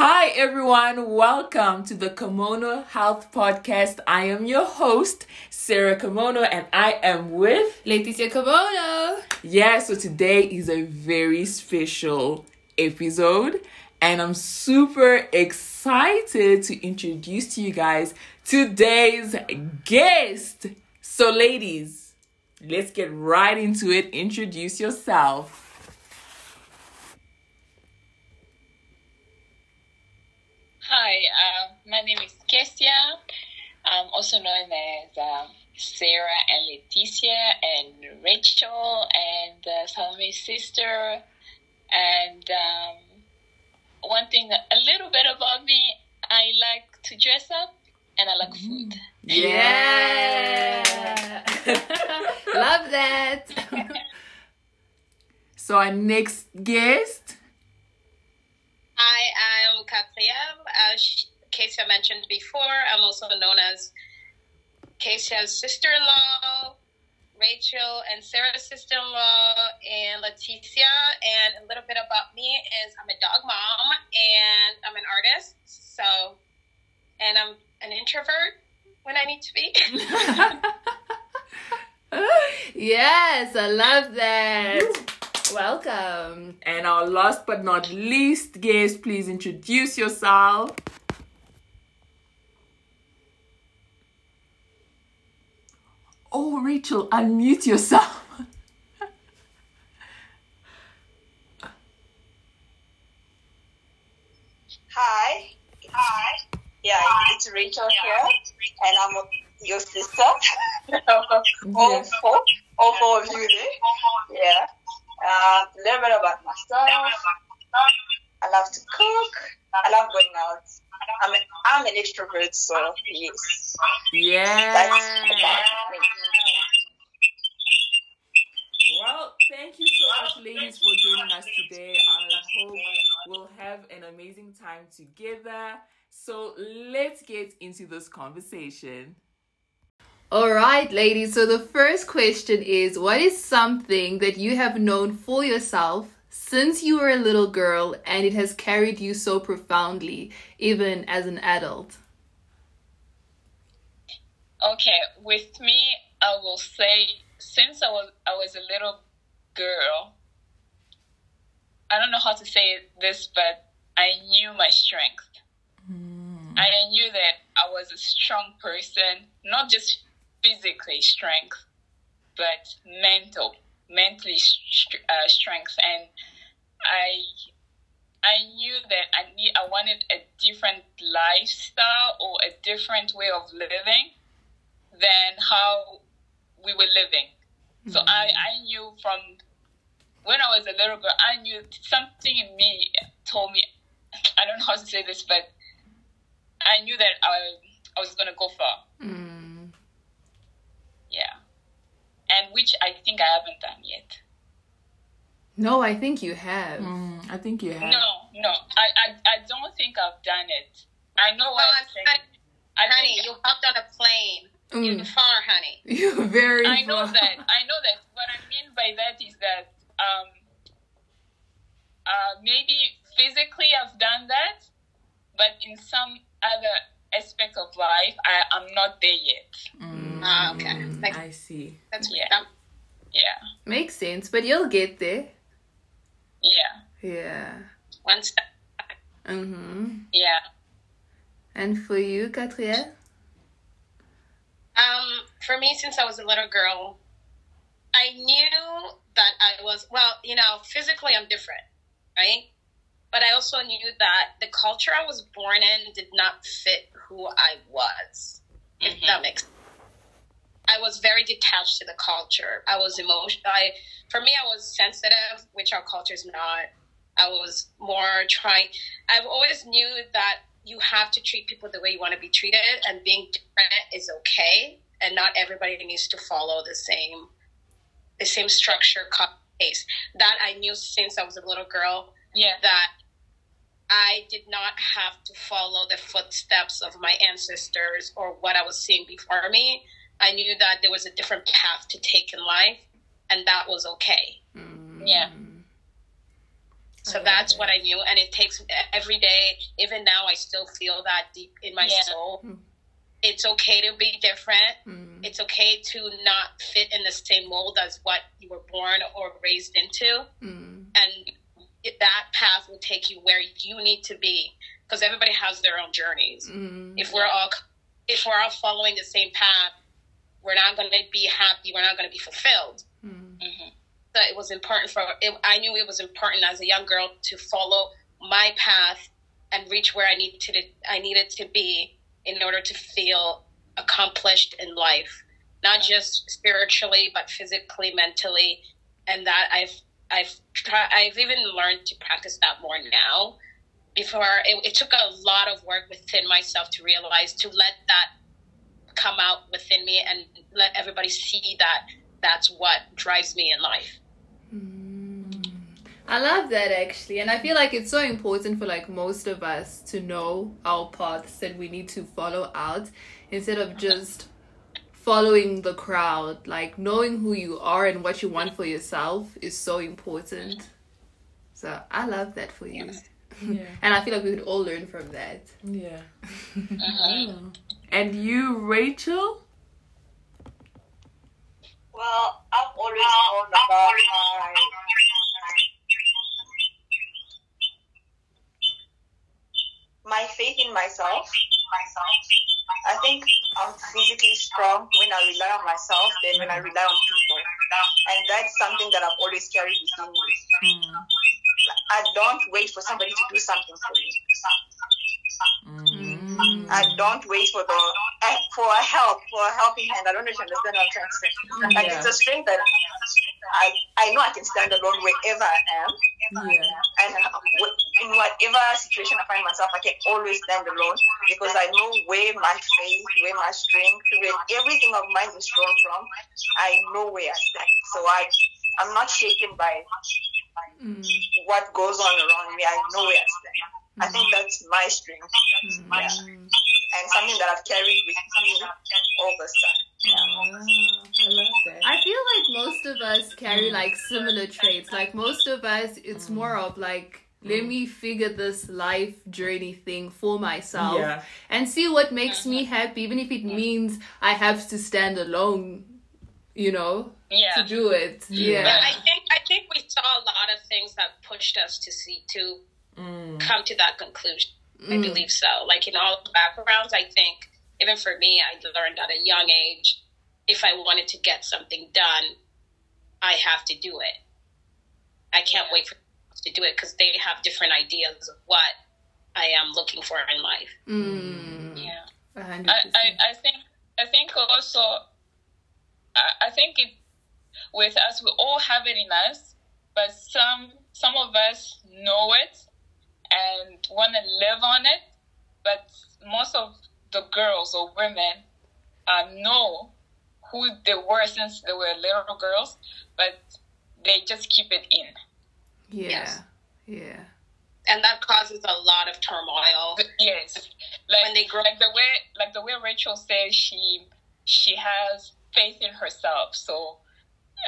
Hi, everyone. Welcome to the Kimono Health Podcast. I am your host, Sarah Kimono, and I am with Leticia Kimono. Yeah, so today is a very special episode, and I'm super excited to introduce to you guys today's guest. So, ladies, let's get right into it. Introduce yourself. Hi, uh, my name is Kesia. I'm also known as um, Sarah and Leticia and Rachel and uh, Salome's sister. And um, one thing, a little bit about me, I like to dress up and I like food. Yeah. Love that. So, our next guest. Hi, I'm Katia. As Kesia mentioned before, I'm also known as Kesia's sister-in-law, Rachel and Sarah's sister-in-law, and Leticia. And a little bit about me is I'm a dog mom and I'm an artist. So, and I'm an introvert when I need to be. yes, I love that. Welcome. And our last but not least guest, please introduce yourself. Oh, Rachel, unmute yourself. Hi. Hi. Yeah, it's Rachel here, and I'm your sister. all Yes. four, all four of you there. Yeah. Uh, a little bit about myself. I love to cook. I love going out. I'm an, I'm an extrovert, so yes. Yeah. Well, thank you so much, ladies, for joining us today. I hope we'll have an amazing time together. So let's get into this conversation. All right, ladies. So the first question is what is something that you have known for yourself since you were a little girl and it has carried you so profoundly, even as an adult? Okay, with me, I will say since I was I was a little girl, I don't know how to say this, but I knew my strength. Hmm. I knew that I was a strong person, not just physically strength, but mental, mentally st- uh, strength, and I I knew that I need I wanted a different lifestyle or a different way of living than how we were living. So I, I knew from when I was a little girl, I knew something in me told me, I don't know how to say this, but I knew that I, I was going to go far. Mm. Yeah. And which I think I haven't done yet. No, I think you have. Mm, I think you have. No, no, I, I, I don't think I've done it. I know what I'm saying. I honey, think, you hopped on a plane. Mm. You're far, honey. You're very. I know far. that. I know that. What I mean by that is that um, uh, maybe physically I've done that, but in some other aspect of life, I, I'm not there yet. Mm, Ah, okay. Makes- I see. That's Yeah. that- Yeah, Makes sense, but you'll get there. yeah, Yeah. one step. Mm-hmm. yeah. And for you, Katrielle? Um, for me, since I was a little girl, I knew that I was well. You know, physically I'm different, right? But I also knew that the culture I was born in did not fit who I was. If Mhm. that makes. I was very detached to the culture. I was emotional. I, for me, I was sensitive, which our culture is not. I was more trying. I've always knew that you have to treat people the way you want to be treated, and being different is okay, and not everybody needs to follow the same, the same structure, cut pace. That I knew since I was a little girl Yeah, that I did not have to follow the footsteps of my ancestors or what I was seeing before me. I knew that there was a different path to take in life, and that was okay. Mm. Yeah. So love that's that. what I knew, and it takes every day. Even now, I still feel that deep in my Yeah. soul. Hmm. It's okay to be different. Mm. It's okay to not fit in the same mold as what you were born or raised into, Mm. and that path will take you where you need to be. Because everybody has their own journeys. Mm. If we're all if we're all following the same path, we're not going to be happy. We're not going to be fulfilled. Mm. Mhm. So it was important for it, I knew it was important as a young girl to follow my path and reach where I needed to I needed to be in order to feel accomplished in life, not just spiritually but physically, mentally, and that I've I've tried I've even learned to practice that more now. Before it, it took a lot of work within myself to realize to let that come out within me and let everybody see that that's what drives me in life. Mm. I love that actually, and I feel like it's so important for like most of us to know our paths that we need to follow out instead of just following the crowd. Like knowing who you are and what you want for yourself is so important. So I love that for you, Yeah. and I feel like we could all learn from that. Yeah. Mhm. And you, Rachel? Well, I've always known about my my faith in myself. I think I'm physically strong when I rely on myself than when I rely on people. And that's something that I've always carried within me. I don't wait for somebody to do something for me. Mm. I don't wait for the eh, for a help for a helping hand. I don't know if you understand what I'm trying to say. Like Yeah. it's a strength that I I know I can stand alone wherever I am, Yeah. and uh, in whatever situation I find myself, I can always stand alone because I know where my faith, where my strength, where everything of mine is drawn from. I know where I stand, so I I'm not shaken by Mm. what goes on around me. I know where I stand. I think that's my strength. Mm. Yeah. and something that I've carried with me all this time. Ah, I love that. I feel like most of us carry like similar traits. Like most of us, it's more of like, let me figure this life journey thing for myself Yeah. and see what makes me happy, even if it means I have to stand alone, you know, Yeah. to do it. Yeah. But I think I think we saw a lot of things that pushed us to see to Mm. come to that conclusion. I Mm. believe so. Like in all backgrounds, I think even for me, I learned at a young age if I wanted to get something done, I have to do it. I can't wait for others to do it because they have different ideas of what I am looking for in life. Mm. Yeah. I. I, I think I think also I, I think it with us we all have it in us, but some some of us know it and want to live on it, but most of the girls or women uh, know who they were since they were little girls, but they just keep it in. Yeah. Yes. Yeah. And that causes a lot of turmoil. Yes, like When they grow- like the way like the way Rachel says she she has faith in herself. So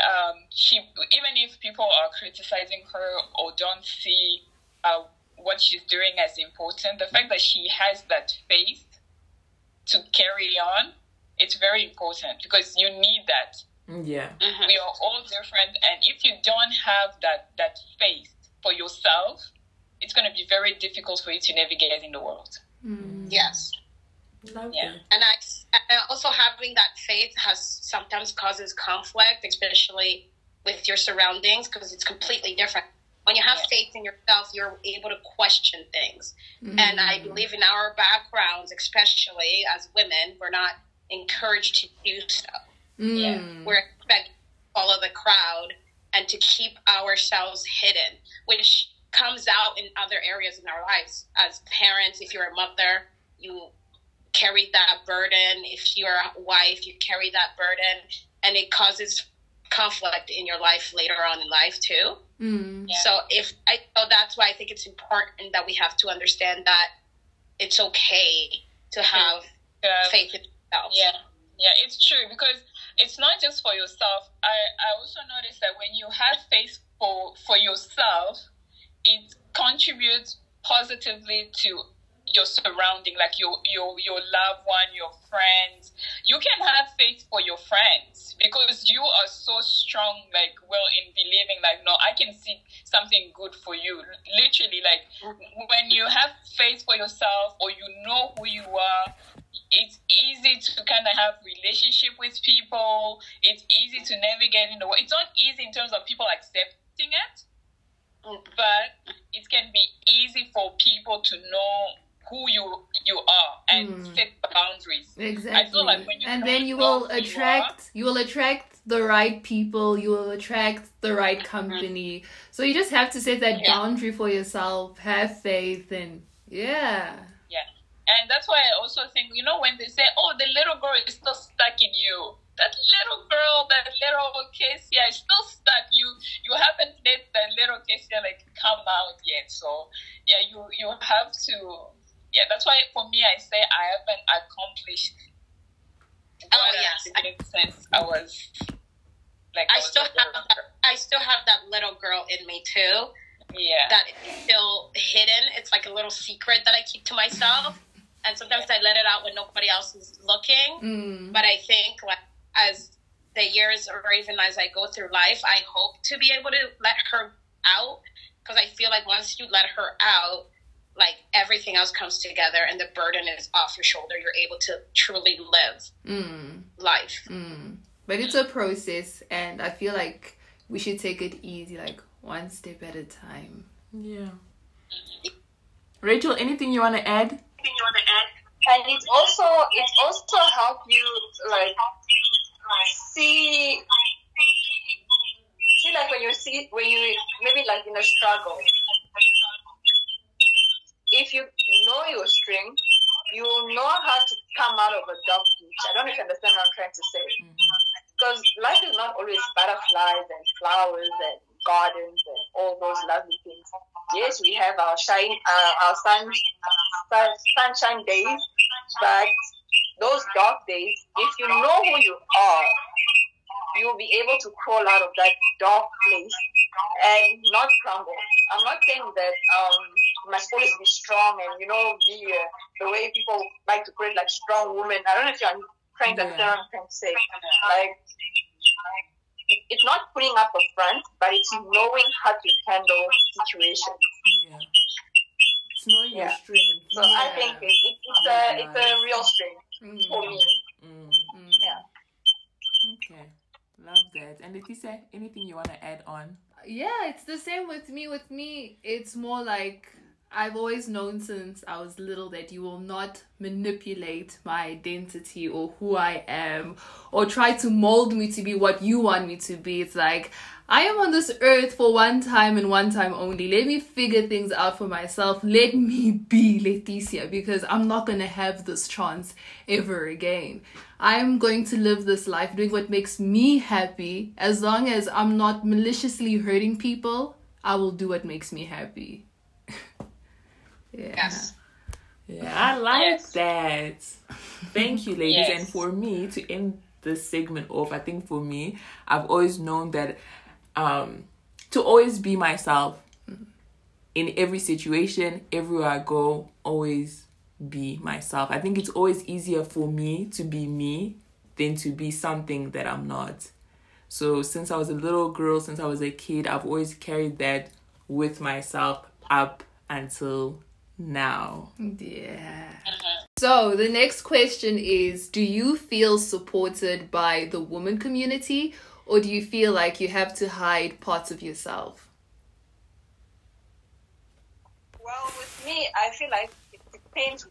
um, she even if people are criticizing her or don't see uh, what she's doing as important, the fact that she has that faith to carry on, it's very important because you need that. Yeah. Mhm. We are all different, and if you don't have that that faith for yourself, it's going to be very difficult for you to navigate in the world. Mm. Yes. Love Yeah. and I and also having that faith has sometimes causes conflict, especially with your surroundings, because it's completely different. When you have Yeah. faith in yourself, you're able to question things. Mm. And I believe in our backgrounds, especially as women, we're not encouraged to do so. Mm. We're expected to follow the crowd and to keep ourselves hidden, which comes out in other areas in our lives. As parents, if you're a mother, you carry that burden. If you're a wife, you carry that burden, and it causes conflict in your life later on in life too. Mm. Yeah. So if I, so that's why I think it's important that we have to understand that it's okay to have Uh, faith in yourself. Yeah, yeah, it's true because it's not just for yourself. I, I also noticed that when you have faith for for yourself, it contributes positively to your surrounding, like your your your loved one, your friends. You can have faith for your friends because you are so strong, like well in believing, like no, I can see something good for you. Literally, like when you have faith for yourself or you know who you are, it's easy to kind of have relationship with people. It's easy to navigate in the world. It's not easy in terms of people accepting it, mm. but it can be easy for people to know who you you are and Mm. set boundaries. Exactly. like and then you will who you attract you will attract the right people, you will attract the right company. So you just have to set that Yeah. boundary for yourself, have faith and yeah. yeah. And that's why I also think, you know, when they say, oh, the little girl is still stuck in you. That little girl, that little Casey is still stuck. You you haven't let that little Casey like come out yet. So yeah, you you have to yeah, that's why for me I say I haven't accomplished what Oh, I yes. did since I was like I was still have that. I still have that little girl in me too. Yeah. That is still hidden. It's like a little secret that I keep to myself, and sometimes I let it out when nobody else is looking. Mm. But I think like as the years or even as I go through life, I hope to be able to let her out because I feel like once you let her out, like everything else comes together and the burden is off your shoulder. You're able to truly live Mm. life. Mm. But it's a process and I feel like we should take it easy, like one step at a time. Yeah. Rachel, anything you want to add? and it also it also help you like see see like when you see when you maybe like in a struggle if you know your strength you know how to come out of a dark ditch i don't know if you understand what i'm trying to say because life is not always butterflies and flowers and gardens and all those lovely things. Yes, we have our shine, uh, our sun, sun, sunshine days, but those dark days, if you know who you are, you'll be able to crawl out of that dark place and not crumble. I'm not saying that um, you must always be strong and you know be uh, the way people like to put it, like strong woman. I don't know if you're trying to understand what I'm trying to say. Like it's not putting up a front, but it's knowing how to handle situations. Yeah. It's knowing your Yeah. strength. So I think it, it, it's a it's a real strength for Mm. me. Mm. Mm. Yeah. Okay. Love that. And Leticia, anything you want to add on? Yeah, it's the same with me. With me, it's more like I've always known since I was little that you will not manipulate my identity or who I am or try to mold me to be what you want me to be. It's like I am on this earth for one time and one time only. Let me figure things out for myself. Let me be Leticia because I'm not going to have this chance ever again. I'm going to live this life doing what makes me happy. As long as I'm not maliciously hurting people, I will do what makes me happy. Yeah. Yes. Yeah, I like Yes. that. Thank you, ladies. Yes. And for me to end this segment off, I think for me, I've always known that um, to always be myself in every situation, everywhere I go, always be myself. I think it's always easier for me to be me than to be something that I'm not. So since I was a little girl, since I was a kid, I've always carried that with myself up until now. Yeah. So the next question is Do you feel supported by the woman community or do you feel like you have to hide parts of yourself? Well, with me, I feel like it depends.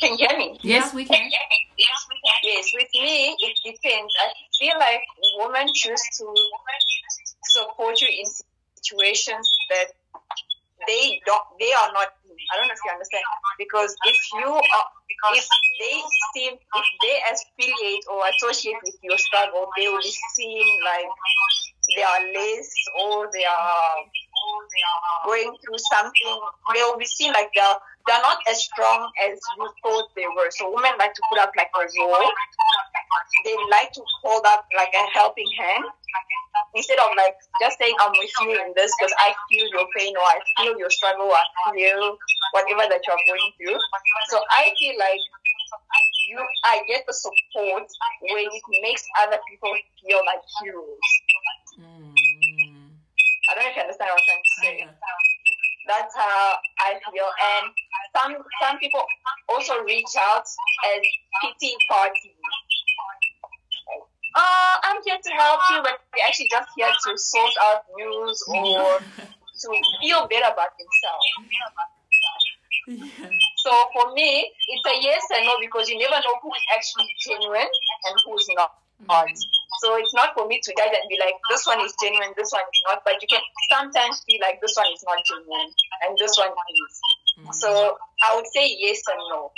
Can you hear me? Yes, we can. Yes, with me, it depends. I feel like women choose to support you in situations that they don't, they are not. I don't know if you understand. Because if you are, if they seem, if they affiliate or associate with your struggle, they will be seen like they are less or they are going through something. They will be seen like they're they're not as strong as you thought they were. So women like to put up like a role. They like to hold up like a helping hand. instead of like just saying I'm with you in this because I feel your pain or I feel your struggle or I feel whatever that you're going through. So I feel like you I get the support when it makes other people feel like heroes. Mm. I don't know if you understand what I'm trying to say. That's how I feel. And some some people also reach out as pity parties. Uh, I'm here to help you, but we're actually just here to sort out news or to feel better about themselves. Yeah. So for me, it's a yes and no because you never know who is actually genuine and who's not. So it's not for me to judge and be like, this one is genuine, this one is not. But you can sometimes feel like this one is not genuine and this one is. So I would say yes and no.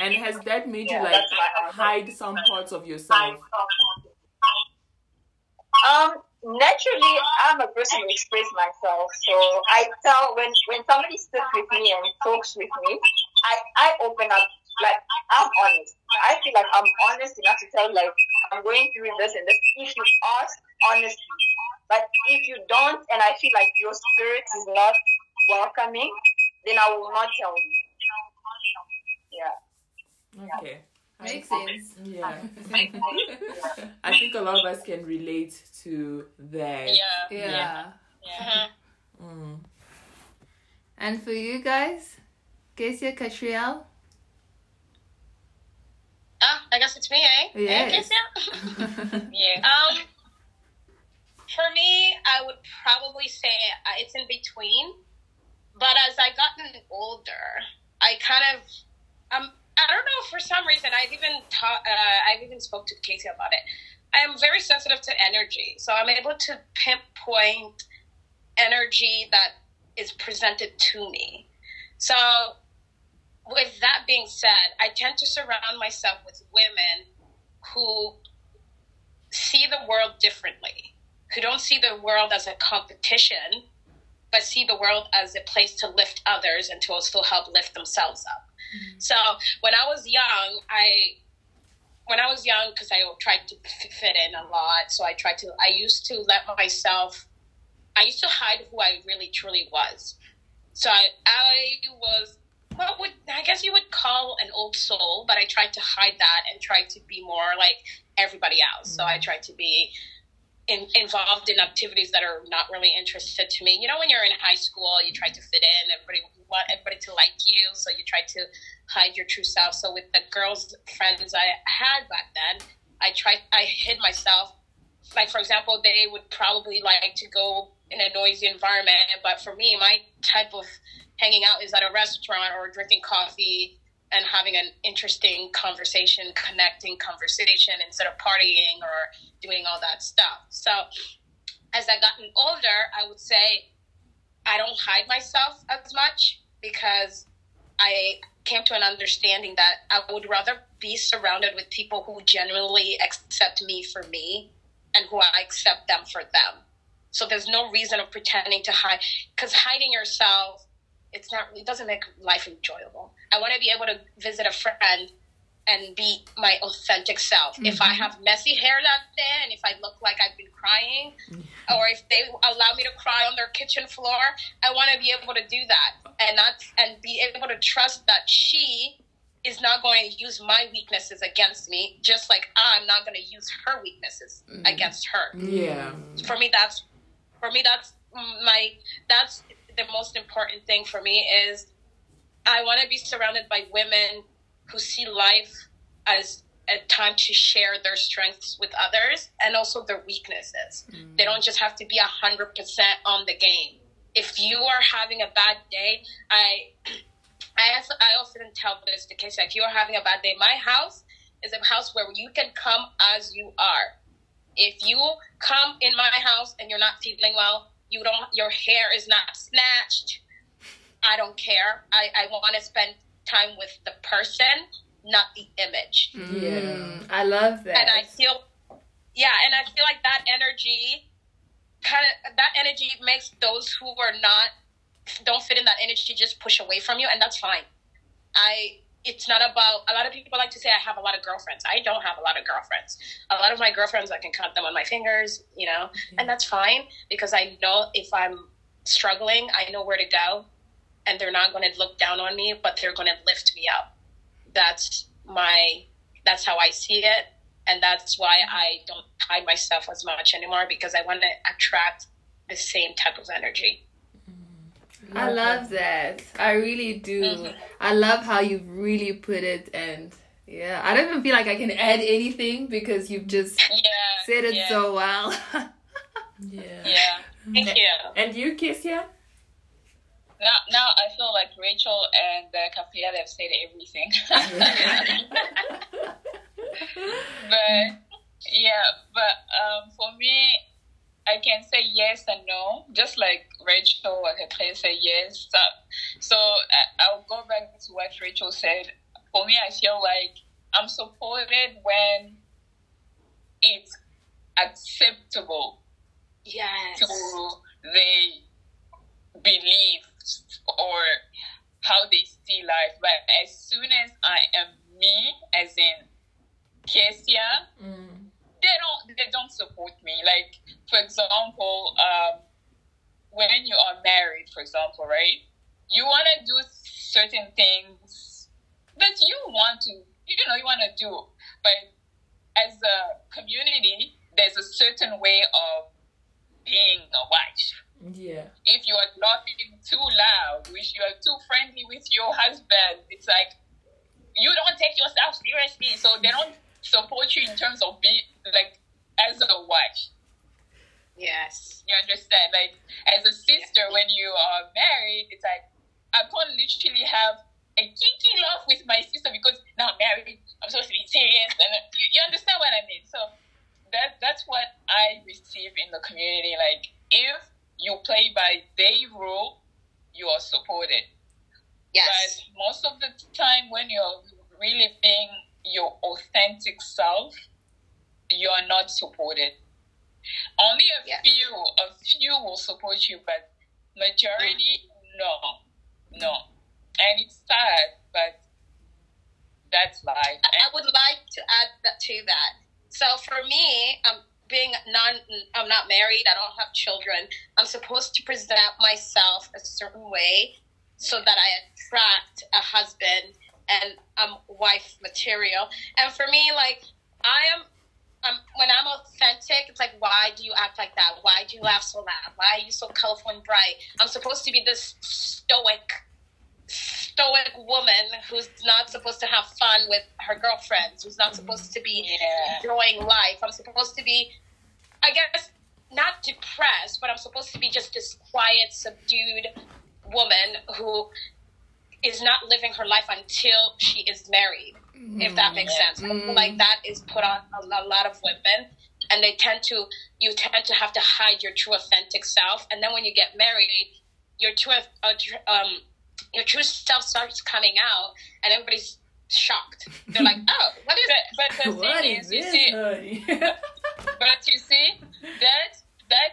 And has that made Yeah, you like that's my answer. hide some parts of yourself? Um, naturally, I'm a person who express myself. So I tell when when somebody sits with me and talks with me, I I open up. Like I'm honest. I feel like I'm honest enough to tell like I'm going through this and this. If you ask honestly, but if you don't, and I feel like your spirit is not welcoming, then I will not tell you. Yeah. Okay. Makes sense. Yeah. I think a lot of us can relate to that. Yeah. Yeah. Yeah. Mm. And for you guys, Kesia Catriel? Ah, I guess it's me, eh? Yes. Yeah. yeah. Um, for me, I would probably say uh, it's in between. But as I gotten older, I kind of, um, I don't know. For some reason, I've even taught, uh, I've even spoke to Casey about it. I am very sensitive to energy, so I'm able to pinpoint energy that is presented to me. So with that being said, I tend to surround myself with women who see the world differently, who don't see the world as a competition, but see the world as a place to lift others and to also help lift themselves up. Mm-hmm. So when I was young, I when I was young, because I tried to fit in a lot, so I tried to. I used to let myself. I used to hide who I really truly was. So I, I was what would I guess you would call an old soul, but I tried to hide that and tried to be more like everybody else. So I mm. tried to be in, involved in activities that are not really interested to me. You know, when you're in high school, you try to fit in. Everybody want everybody to like you, so you try to hide your true self. So with the girls friends I had back then, I tried I hid myself. Like for example, they would probably like to go in a noisy environment, but for me, my type of hanging out is at a restaurant or drinking coffee and having an interesting conversation, connecting conversation instead of partying or doing all that stuff. So as I gotten older, I would say I don't hide myself as much because I came to an understanding that I would rather be surrounded with people who genuinely accept me for me and who I accept them for them. So there's no reason of pretending to hide because hiding yourself it's not it doesn't make life enjoyable. I want to be able to visit a friend and be my authentic self. If I mm-hmm. have messy hair that day and if I look like I've been crying mm-hmm. or if they allow me to cry on their kitchen floor, I want to be able to do that and not and be able to trust that she is not going to use my weaknesses against me just like I'm not going to use her weaknesses mm. against her. Yeah. for me that's for me that's my that's the most important thing for me is i want to be surrounded by women who see life as a time to share their strengths with others and also their weaknesses. Mm. They don't just have to be 100% on the game. If you are having a bad day i i, also, I often tell this to Casey, if you're having a bad day my house is a house where you can come as you are if you come in my house and you're not feeling well, you don't your hair is not snatched. I don't care. I, I want to spend time with the person, not the image. Yeah. Mm, I love that. And I feel yeah, and I feel like that energy kind of that energy makes those who are not don't fit in that energy just push away from you and that's fine. I it's not about a lot of people like to say I have a lot of girlfriends. I don't have a lot of girlfriends. A lot of my girlfriends I can count them on my fingers, you know, and that's fine because I know if I'm struggling, I know where to go and they're not going to look down on me, but they're going to lift me up. That's my that's how I see it and that's why I don't hide myself as much anymore because I want to attract the same type of energy. I love that. I really do. Mhm. I love how you really put it, and yeah, I don't even feel like I can add anything because you've just Yeah. said it yeah, so well. Yeah. Yeah. Thank you. And you, Kesia? Now, now I feel like Rachel and uh, Capilla have said everything. but yeah, but um, for me, I can say yes and no, just like Rachel or Capilla say yes. So, so I, I'll go back to what Rachel said. For me, I feel like I'm supported when it's acceptable Yes. to they beliefs or how they see life. But as soon as I am me, as in Kesia, Mm. They don't they don't support me. Like for example, um, when you are married, for example, right? You want to do certain things that you want to, you know, you want to do, but as a community, there's a certain way of being a wife Yeah. if you are laughing too loud, if you are too friendly with your husband, it's like you don't take yourself seriously. So they don't support you in terms of being like as a wife. Yes. You understand? Like as a sister, when you are married, it's like I can't literally have a kinky love with my sister because now I'm married. I'm supposed to be serious, and uh, you, you understand what I mean. So that that's what I receive in the community. Like if you play by their rule, you are supported. Yes. But most of the time, when you're really being your authentic self, you are not supported. Only a Yeah. few, a few will support you, but majority, no, no. And it's sad, but that's life. I, I would like to add that to that. So for me, um, being non, I'm not married. I don't have children. I'm supposed to present myself a certain way so that I attract a husband and I'm wife material. And for me, like I am, um, when I'm authentic, it's like, why do you act like that? Why do you laugh so loud? Why are you so colorful and bright? I'm supposed to be this stoic stoic woman who's not supposed to have fun with her girlfriends, who's not supposed to be Yeah. enjoying life. I'm supposed to be, I guess, not depressed, but I'm supposed to be just this quiet, subdued woman who is not living her life until she is married, if that makes sense. I feel Like that is put on a, a lot of women. And they tend to, you tend to have to hide your true authentic self. And then when you get married, your true, uh, um, your true self starts coming out, and everybody's shocked. They're like, "Oh, what is but, it?" but the What thing is is, you see, but you see, that that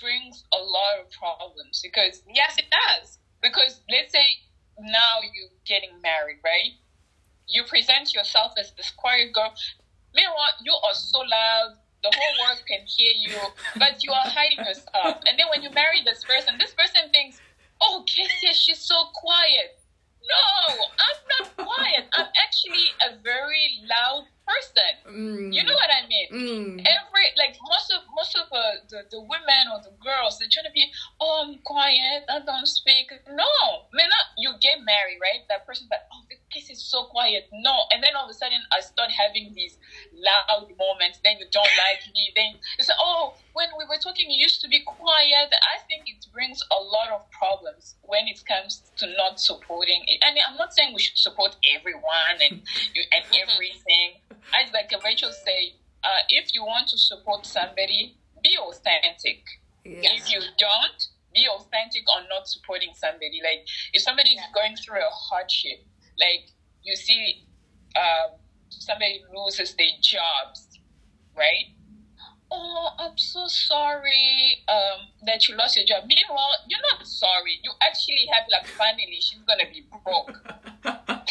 brings a lot of problems because Yes, it does. because let's say now you're getting married, right? You present yourself as this quiet girl. Meanwhile, you are so loud. The whole world can hear you, but you are hiding yourself. And then when you marry this person, this person thinks, "Oh, Cassia, she's so quiet." No, I'm not quiet. I'm actually a very loud person. Mm. You know what I mean? Mm. every like most of most of uh, the the women or the girls they're trying to be oh I'm quiet I don't speak no man not, you get married right that person's like oh the kiss is so quiet no and then all of a sudden I start having these loud moments then you don't like me then you say oh when we were talking you used to be quiet I think it brings a lot of problems when it comes to not supporting it. and I'm not saying we should support everyone and you and everything I like Rachel say uh, if you want to support somebody, be authentic. Yeah. If you don't, be authentic on not supporting somebody. Like if somebody is going through a hardship, like you see, um, somebody loses their jobs, right? Oh, I'm so sorry um, that you lost your job. Meanwhile, you're not sorry. You actually have like family. She's gonna be broke,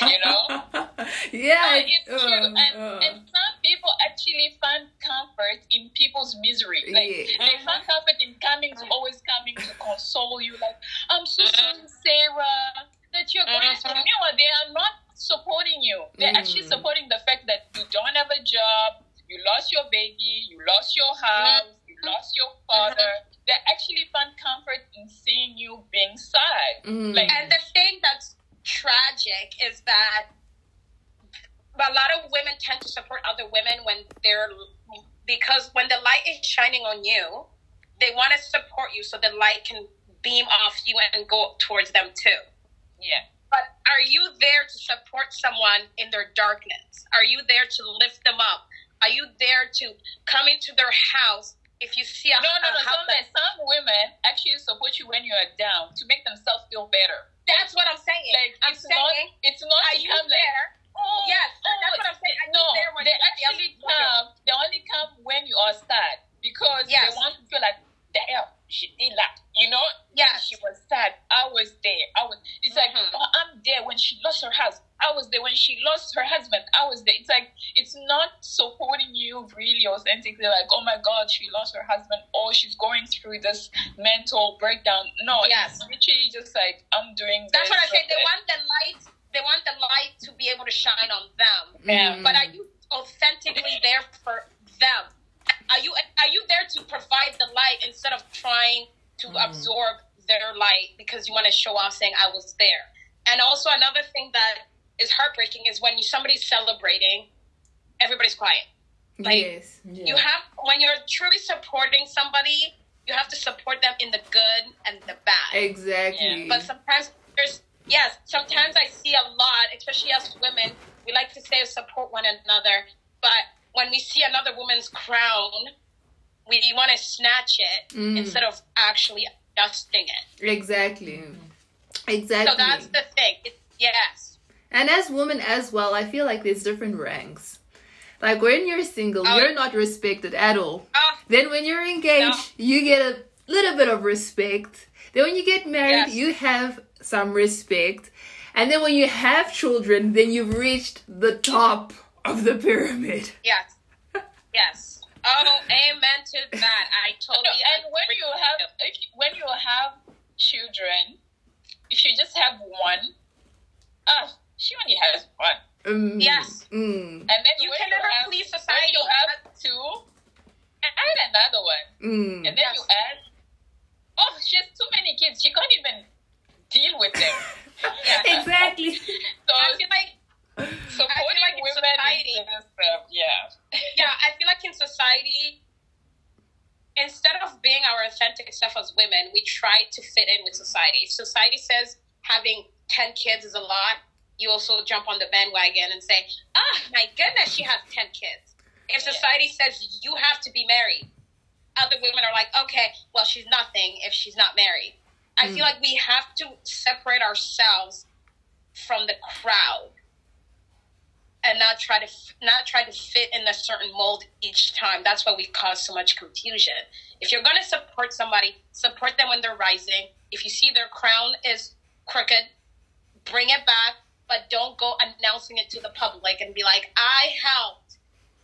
you know. Yeah, Uh, it's uh, true. And, uh. and some people actually find comfort in people's misery. Like Yeah. they find comfort in coming to always coming to console you. Like, I'm so sorry, Sarah, that you're going through. Mhm. Meanwhile, they are not supporting you. They're actually Mm. supporting the fact that you don't have a job, you lost your baby, you lost your house, you lost your father. They actually find comfort in seeing you being sad. Mm. Like, And the thing that's tragic is that a lot of women tend to support other women when they're because when the light is shining on you, they want to support you so the light can beam off you and go towards them too. Yeah. But are you there to support someone in their darkness? Are you there to lift them up? Are you there to come into their house if you see a, No, no, a no. Some, that- some women actually support you when you are down to make themselves feel better. That's what I'm saying. Like I'm it's saying, not. It's not. are you come like, there? oh, Yes, oh, that's what I'm saying. Are you no, there when they somebody actually is looking? come. They only come when you are sad because Yes. they want to feel like, damn, she did that. You know? Yeah. She was sad. I was there. I was. It's like Mhm. oh, I'm there when she lost her house. I was there when she lost her husband. I was there. It's like it's not supporting you really authentically. Like, oh my God, she lost her husband, Oh, she's going through this mental breakdown. No, Yes. it's literally just like I'm doing. That's what I said. They want the light. They want the light to be able to shine on them. Yeah. Mm. But are you authentically there for them? Are you are you there to provide the light instead of trying to Mm. absorb their light because you want to show off saying I was there? And also another thing that is heartbreaking is when you somebody's celebrating, everybody's quiet. Like, yes. You have when you're truly supporting somebody, you have to support them in the good and the bad. Exactly. But sometimes there's yes, sometimes I see a lot, especially as women, we like to say support one another, but when we see another woman's crown, we want to snatch it Mm. instead of actually dusting it. Exactly. Exactly. So that's the thing. It, yes. And as women as well, I feel like there's different ranks. Like when you're single, Oh. you're not respected at all. Ah, Then when you're engaged, No. you get a little bit of respect. Then when you get married, Yes. you have some respect. And then when you have children, then you've reached the top of the pyramid. yes. Yes. Oh, amen to that. I No, totally and when you have if you, when you have children, if you just have one, ah, she only has one, Mm, Yes. Mm, and then You when can you never have, please when society. you have two, add another one, mm. and then Yes. you add. Oh, she has too many kids. She can't even deal with them. exactly. So I feel like supporting like in women society- yeah. yeah, I feel like in society, instead of being our authentic self as women, we try to fit in with society. If society says having 10 kids is a lot, you also jump on the bandwagon and say, ah, my goodness, she has 10 kids. If society says you have to be married, other women are like, okay, well, she's nothing if she's not married. I feel like we have to separate ourselves from the crowd and not try to not try to fit in a certain mold each time. That's why we cause so much confusion. If you're going to support somebody, support them when they're rising. If you see their crown is crooked, bring it back, but don't go announcing it to the public and be like, "I helped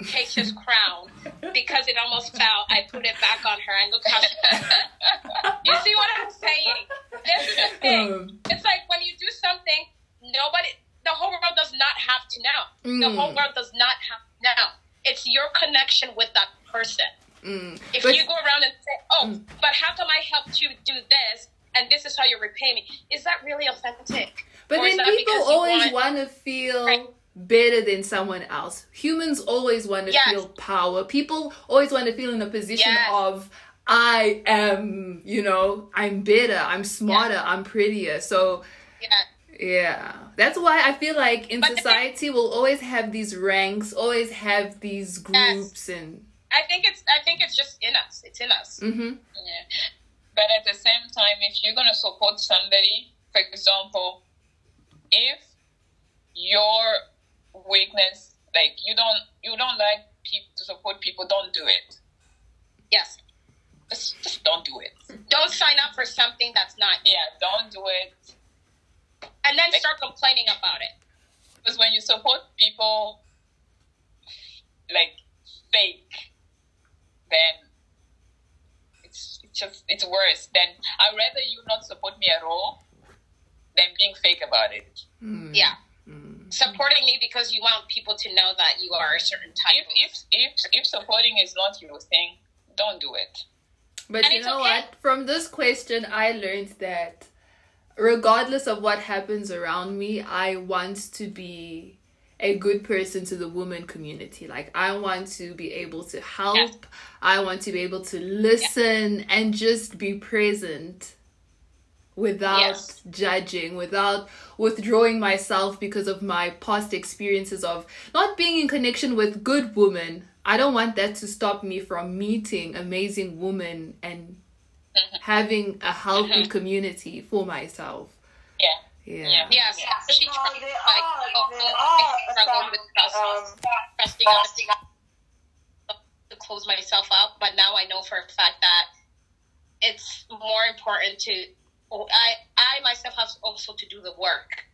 Keisha's crown because it almost fell. I put it back on her, and look how." you see what I'm saying? This is the thing. Um, It's like when you do something, nobody, the whole world does not have to know. The Mm. whole world does not have to know. It's your connection with that person. mm. If But- you go around and say, "Oh, but how come I helped you do this?" and this is how you repay me, is that really authentic? But Or then people always want- to feel better than someone else. Humans always want to Yes. feel power. People always want to feel in a position Yes. of I am, you know, I'm better, I'm smarter, I'm prettier. So Yeah. yeah, that's why I feel like in But the thing- society we'll always have these ranks, always have these groups, and I think it's. I think it's just in us. It's in us. hmm Yeah. But at the same time, if you're gonna support somebody, for example, if your weakness, like you don't you don't like people to support people, don't do it. Yes. Just just don't do it. Don't sign up for something that's not, Yeah, don't do it. And then start complaining about it. Because when you support people like fake, then it's, it's just it's worse. Then I'd rather you not support me at all than being fake about it. Mm. Yeah. Mm. Supporting me because you want people to know that you are a certain type. If if if if supporting is not your thing, don't do it. But And you know okay. what? From this question, I learned that regardless of what happens around me, I want to be a good person to the woman community. Like, I want to be able to help, I want to be able to listen and just be present without Yes. judging, without withdrawing myself because of my past experiences of not being in connection with good women. I don't want that to stop me from meeting amazing women and having a healthy community for myself. Yeah. Yeah. Yeah. Yes, Yeah. especially No, trying, like, oh, oh, I struggle some, with trust, um, trusting others to close myself up. But now I know for a fact that it's more important to. oh, I I myself have also to do the work.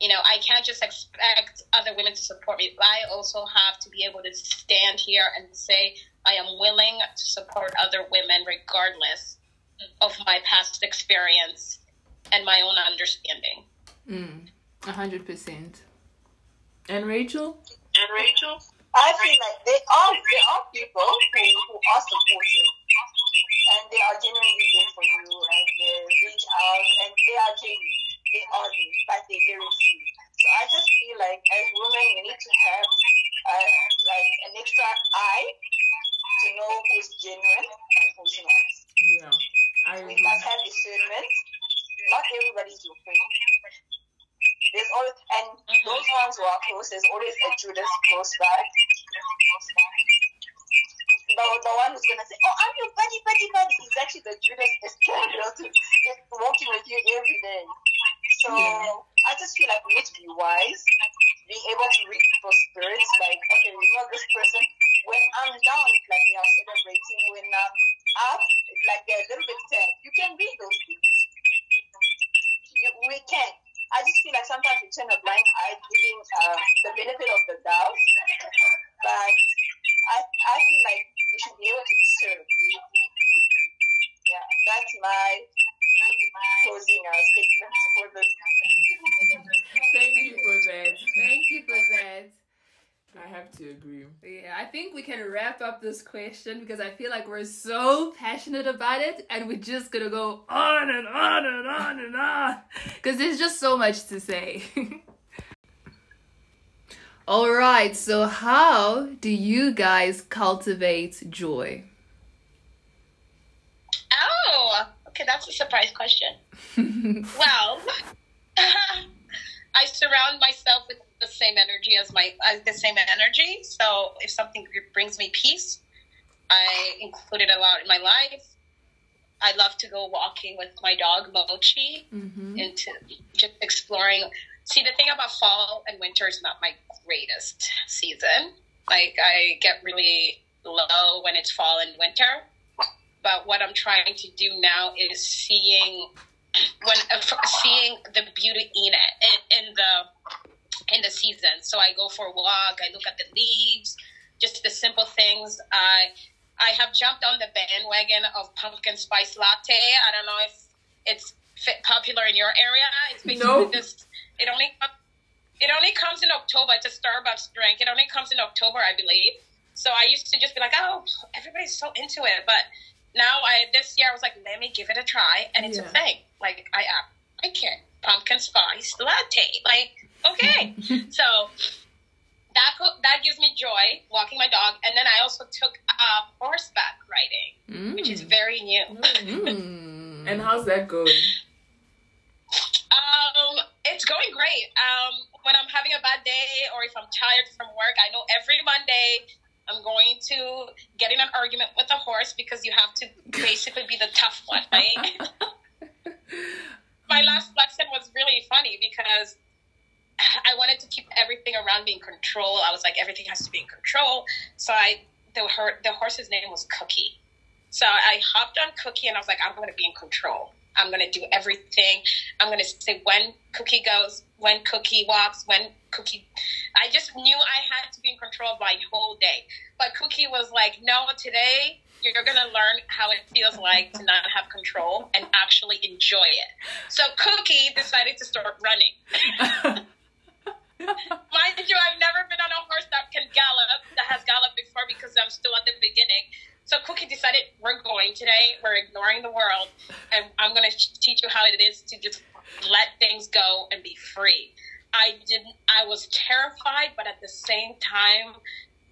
You know, I can't just expect other women to support me. I also have to be able to stand here and say I am willing to support other women regardless of my past experience and my own understanding. Mm. A hundred percent. And Rachel? And Rachel? I feel like they are there are people who, who are supportive and they are genuinely there for you and they reach out and they are genuine. They are there, but they're very few. So I just feel like as women we need to have uh, like an extra eye to know who's genuine and who's not. Yeah. I We agree. must have discernment. Not everybody's your friend. There's always and mm-hmm. those ones who are close, there's always a Judas close by. The, the one who's gonna say, Oh, I'm your buddy, buddy, buddy is actually the Judas Iscariot is walking with you every day. So Yeah. I just feel like we need to be wise, be able to read people's spirits, like, okay, you know this person when I'm down, it's like they are celebrating. When I'm up, like they're a little bit sad. You can read those things. You, we can. I just feel like sometimes we turn a blind eye, giving uh, the benefit of the doubt. But I, I feel like we should be able to discern. Yeah, that's my closing uh, statement for this. Thank you for that. Thank you for that. I have to agree. Yeah, I think we can wrap up this question because I feel like we're so passionate about it and we're just gonna go on and on and on and on because there's just so much to say. All right, so how do you guys cultivate joy? Oh, okay, that's a surprise question. Well, I surround myself with the same energy as my uh, the same energy. So if something brings me peace, I include it a lot in my life. I love to go walking with my dog Mochi mm-hmm. into just exploring. See, the thing about fall and winter is not my greatest season. Like I get really low when it's fall and winter. But what I'm trying to do now is seeing when uh, seeing the beauty in it in, in the in the season. So I go for a walk. I look at the leaves, just the simple things. I I have jumped on the bandwagon of pumpkin spice latte. I don't know if it's fit popular in your area. It's basically No. this. It only it only comes in October. It's a Starbucks drink. It only comes in October, I believe. So I used to just be like, oh, everybody's so into it, but now I this year I was like, let me give it a try, and it's Yeah. a thing. Like I I can pumpkin spice latte. Like okay, so that co- that gives me joy walking my dog, and then I also took uh, horseback riding, which is very new. Mm. And how's that going? Um, it's going great. Um, when I'm having a bad day or if I'm tired from work, I know every Monday I'm going to get in an argument with a horse because you have to basically be the tough one, right? My last lesson was really funny because I wanted to keep everything around me in control. I was like, everything has to be in control. So I, the her, the horse's name was Cookie. So I hopped on Cookie and I was like, I'm going to be in control. I'm gonna do everything. I'm gonna say when Cookie goes, when Cookie walks, when Cookie. I just knew I had to be in control of my whole day. But Cookie was like, no, today you're gonna learn how it feels like to not have control and actually enjoy it. So Cookie decided to start running. Mind you, I've never been on a horse that can gallop, that has galloped before because I'm still at the beginning. So Cookie decided we're going today. We're ignoring the world, and I'm going to teach you how it is to just let things go and be free. I didn't. I was terrified, but at the same time,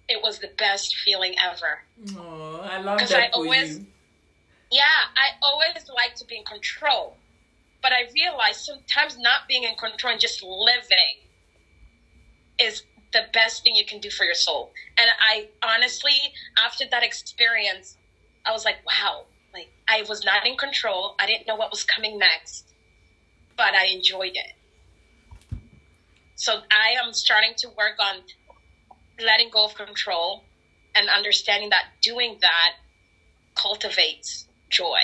it was the best feeling ever. Oh, I love that I for always- you. Yeah, I always like to be in control, but I realized sometimes not being in control and just living is the best thing you can do for your soul. And I honestly, after that experience, I was like, wow, like I was not in control. I didn't know what was coming next, but I enjoyed it. So I am starting to work on letting go of control and understanding that doing that cultivates joy.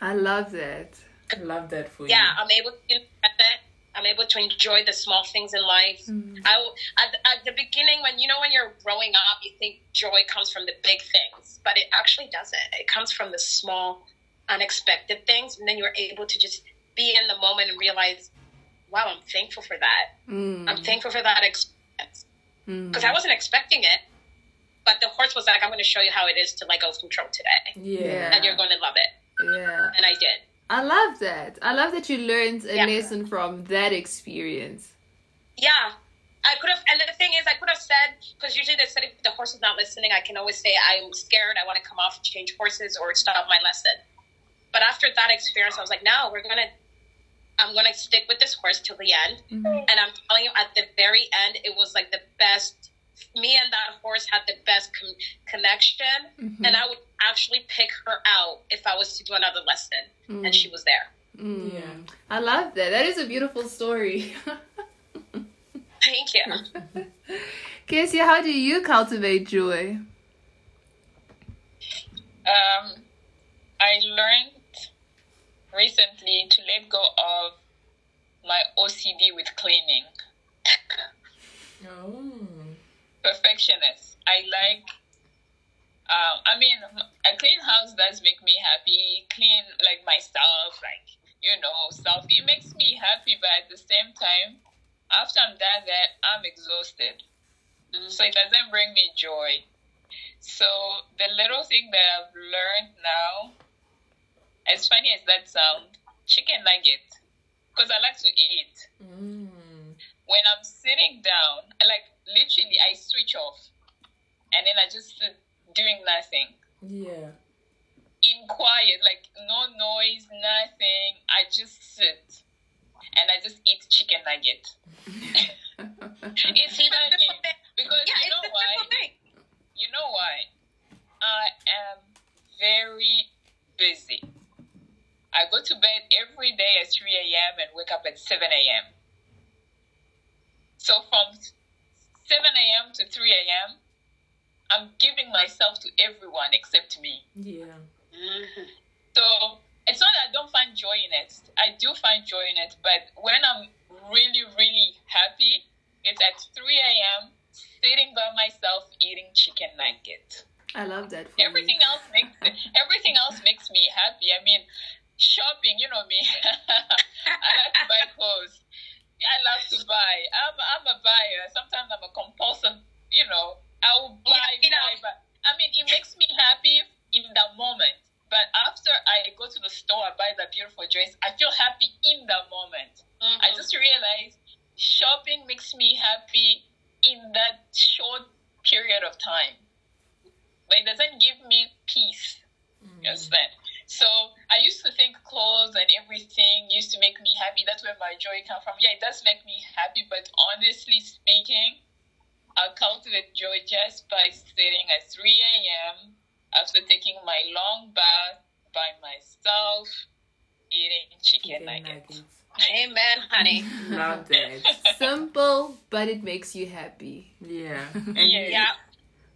I love that. I love that for Yeah, you. I'm able to. I'm able to enjoy the small things in life. I w at, at the beginning, when you know when you're growing up, you think joy comes from the big things, but it actually doesn't. It comes from the small, unexpected things, and then you're able to just be in the moment and realize, wow, I'm thankful for that. Mm. I'm thankful for that experience Mm. because I wasn't expecting it. But the horse was like, I'm going to show you how it is to let go of control today, Yeah. and you're going to love it, Yeah. and I did. I love that. I love that you learned a Yeah. lesson from that experience. Yeah. I could have, and the thing is, I could have said, because usually they said if the horse is not listening, I can always say, I'm scared, I want to come off, change horses, or stop my lesson. But after that experience, I was like, no, we're going to, I'm going to stick with this horse till the end. Mhm. And I'm telling you, at the very end, it was like the best, me and that horse had the best con- connection. Mhm. And I would actually pick her out if I was to do another lesson. And she was there. Mm. Yeah. I love that. That is a beautiful story. Thank you. Casey, how do you cultivate joy? Um, I learned recently to let go of my OCD with cleaning. Oh. Perfectionist. I like. Um, I mean, a clean house does make me happy. Clean like my stuff, like you know, stuff. It makes me happy, but at the same time, after I'm done that, I'm exhausted. So it doesn't bring me joy. So the little thing that I've learned now, as funny as that sound, chicken nugget, because I like to eat. Mm. When I'm sitting down, like literally, I switch off, and then I just sit doing nothing Yeah. in quiet, like no noise, nothing. I just sit and I just eat chicken nugget. it's funny because Yeah, you it's know the why? simple thing. You know why? I am very busy. I go to bed every day at 3 a.m. and wake up at 7 a.m. So from 7 a.m. to 3 a.m., I'm giving myself to everyone except me. Yeah. Mhm. So it's not that I don't find joy in it. I do find joy in it, but when I'm really, really happy, it's at 3 a.m. sitting by myself eating chicken nugget. I love that Everything else makes everything else makes me happy. I mean, shopping, you know me. I like to buy clothes. I love to buy. I'm I'm a buyer. Sometimes I'm a compulsive. You know, I will buy, Yeah, buy, buy. I mean, it makes me happy in that moment. But after I go to the store, I buy that beautiful dress. I feel happy in that moment. Mhm. I just realized shopping makes me happy in that short period of time. But it doesn't give me peace. You understand? So I used to think clothes and everything used to make me happy. That's where my joy comes from. Yeah, it does make me happy, but honestly speaking, I cultivate joy just by sitting at 3 a.m. after taking my long bath by myself, eating chicken, Chicken nuggets. nuggets. Amen, honey. Love that. Simple, but it makes you happy. Yeah. And Yeah. you, Yeah.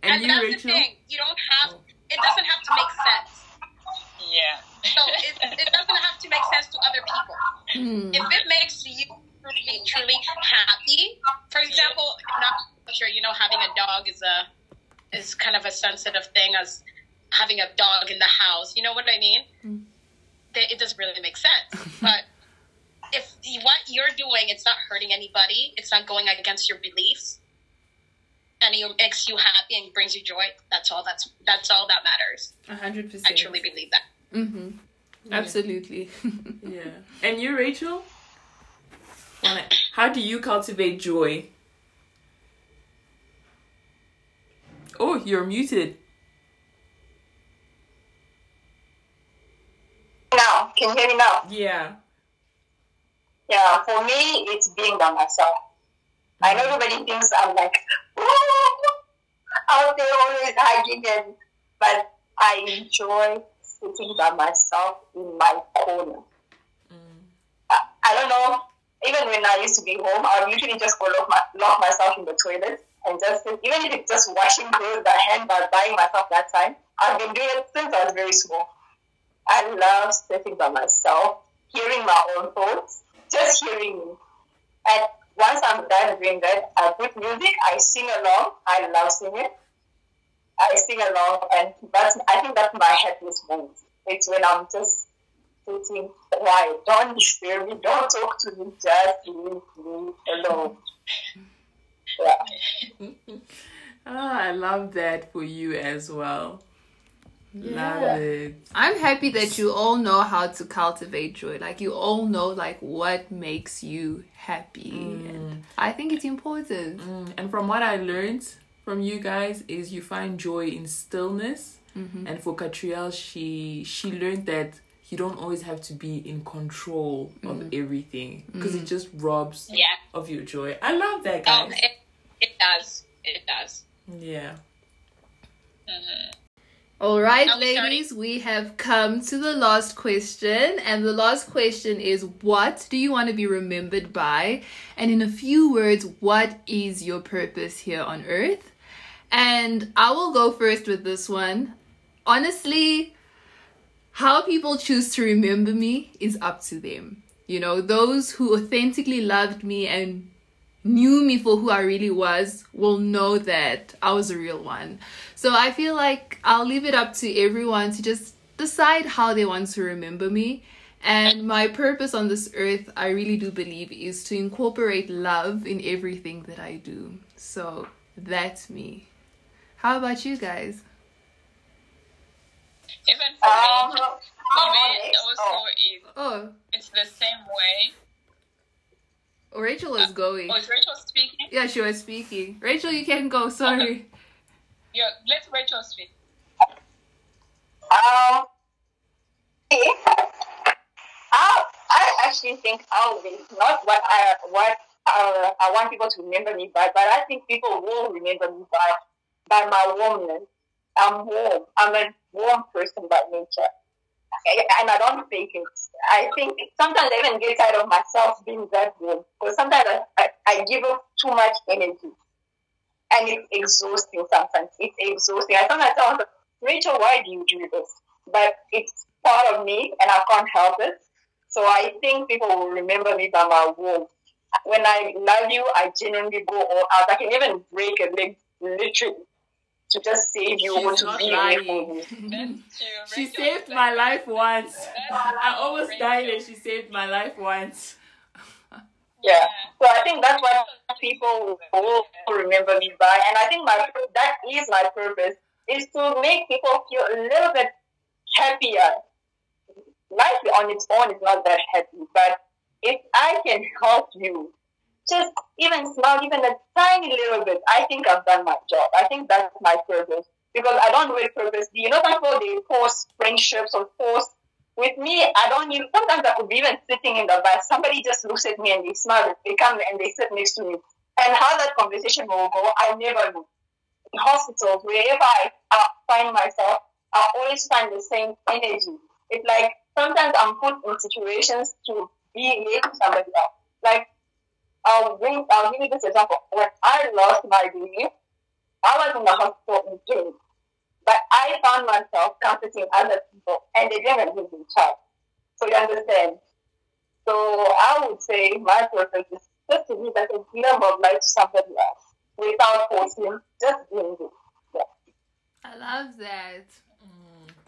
And, And, you, that's Rachel? the thing. You don't have. Oh. It doesn't have to make sense. Yeah. So it, it doesn't have to make sense to other people. Hmm. If it makes you truly, truly happy, for example, not sure you know having a dog is a is kind of a sensitive thing as having a dog in the house. You know what I mean? Mm. It doesn't really make sense, but. If what you're doing, it's not hurting anybody, it's not going against your beliefs, and it makes you happy and brings you joy. That's all. That's that's all that matters. A hundred I truly believe that. Mm-hmm. Absolutely. Yeah. And you, Rachel? How do you cultivate joy? Oh, you're muted. Now, can you hear me now? Yeah. Yeah, for me, it's being by myself. I know everybody thinks I'm like, out there always hugging, and, but I enjoy sitting by myself in my corner. Mm. I, I don't know, even when I used to be home, I would usually just go lock, my, lock myself in the toilet and just sit, even if it's just washing clothes by hand, by buying myself that time. I've been doing it since I was very small. I love sitting by myself, hearing my own thoughts, just hearing me. And once I'm done doing that, I put music, I sing along. I love singing. I sing along, and that's I think that's my happiest moment. It's when I'm just sitting quiet. Don't disturb me. Don't talk to me. Just leave me alone. Yeah. Ah, I love that for you as well. Love it. I'm happy that you all know how to cultivate joy. Like you all know like what makes you happy. And I think it's important. Mm, And from what I learned from you guys is you find joy in stillness. And for Catrielle, she she learned that you don't always have to be in control of everything because it just robs Yeah. of your joy. I love that, Um, guys. it, it does. It does. yeah. hmm All right, Are we ladies, we have come to the last question. And the last question is What do you want to be remembered by? And in a few words, what is your purpose here on earth? And I will go first with this one. Honestly, how people choose to remember me is up to them. You know, those who authentically loved me and knew me for who I really was will know that I was a real one. So I feel like I'll leave it up to everyone to just decide how they want to remember me. And my purpose on this earth, I really do believe, is to incorporate love in everything that I do. So that's me. How about you guys? Even for Um, me, I'm even honest. also Oh, is Oh, it's the same way. Rachel is going. Was Rachel speaking? Yeah, she was speaking. Rachel, you can go. Sorry. Yeah, let Rachel speak. Um. I, I actually think I'll be not what I what uh, I want people to remember me by, but I think people will remember me by by my warmness. I'm warm. I'm a warm person by nature, and I don't fake it. I think sometimes I even get tired of myself being that warm because sometimes I, I, I give up too much energy, and it's exhausting. Sometimes it's exhausting. I sometimes tell myself, Rachel, why do you do this? But it's part of me and I can't help it. So I think people will remember me by my warmth. When I love you, I genuinely go all out. I can even break a leg literally to just save you or She's to not be away lying. from you. She saved my life once. I almost died and she saved my life once. Yeah. So I think that's what people will remember me by. And I think my that is my purpose is to make people feel a little bit happier. Life on its own is not that happy, but if I can help you just even smile, even a tiny little bit, I think I've done my job. I think that's my purpose. Because I don't do it purposely. You know, some people they force friendships or force with me, I don't even, sometimes I could be even sitting in the bus. Somebody just looks at me and they smile, they come and they sit next to me. And how that conversation will go, I never know. In hospitals, wherever I, find myself, I always find the same energy. It's like sometimes I'm put in situations to be near to somebody else. Like, I'll, bring, I'll give you this example. When I lost my baby, I was in the hospital in pain. But I found myself comforting other people, and they didn't give me chance. So you understand? So I would say my purpose is just to give that glimmer of light to somebody else without forcing, just doing it. Yeah. I love that.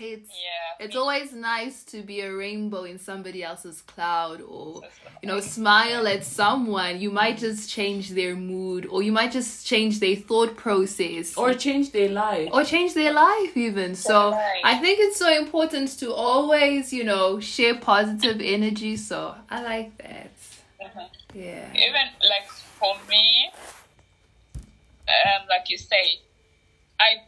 It's Yeah. it's always nice to be a rainbow in somebody else's cloud or you know smile at someone you might just change their mood or you might just change their thought process Or change their life. or change their life even so Right. i think it's so important to always you know share positive energy so i like that Mhm. yeah even like for me, um, like you say, I yeah,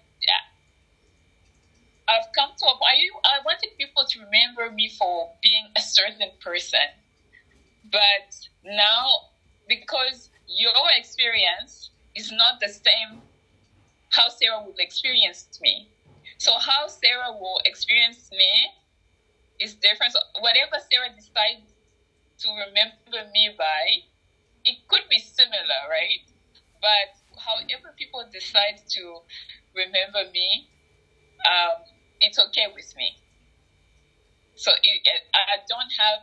I've come to a point. I, wanted people to remember me for being a certain person, but now because your experience is not the same how Sarah will experience me. So how Sarah will experience me is different. So whatever Sarah decides to remember me by, it could be similar, right? But however people decide to remember me, um, it's okay with me. So it, I don't have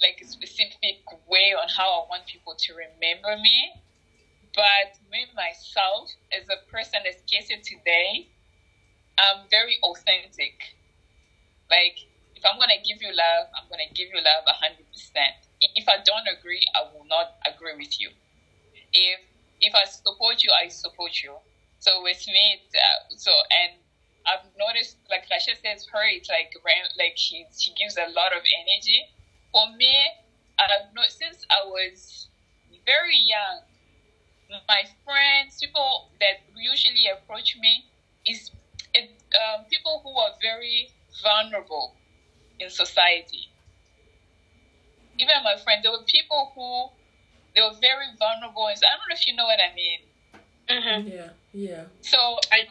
like a specific way on how I want people to remember me. But me myself, as a person, as Casey today, I'm very authentic. Like if I'm gonna give you love, I'm gonna give you love hundred percent. If I don't agree, I will not agree with you. If if I support you, I support you. So with me, uh, so and I've noticed, like Rasha says, her it's like like she she gives a lot of energy. For me, I've not since I was very young. My friends, people that usually approach me, is it, um, people who are very vulnerable in society. Even my friends, there were people who they were very vulnerable. And so I don't know if you know what I mean. Mm-hmm. Yeah, yeah. So I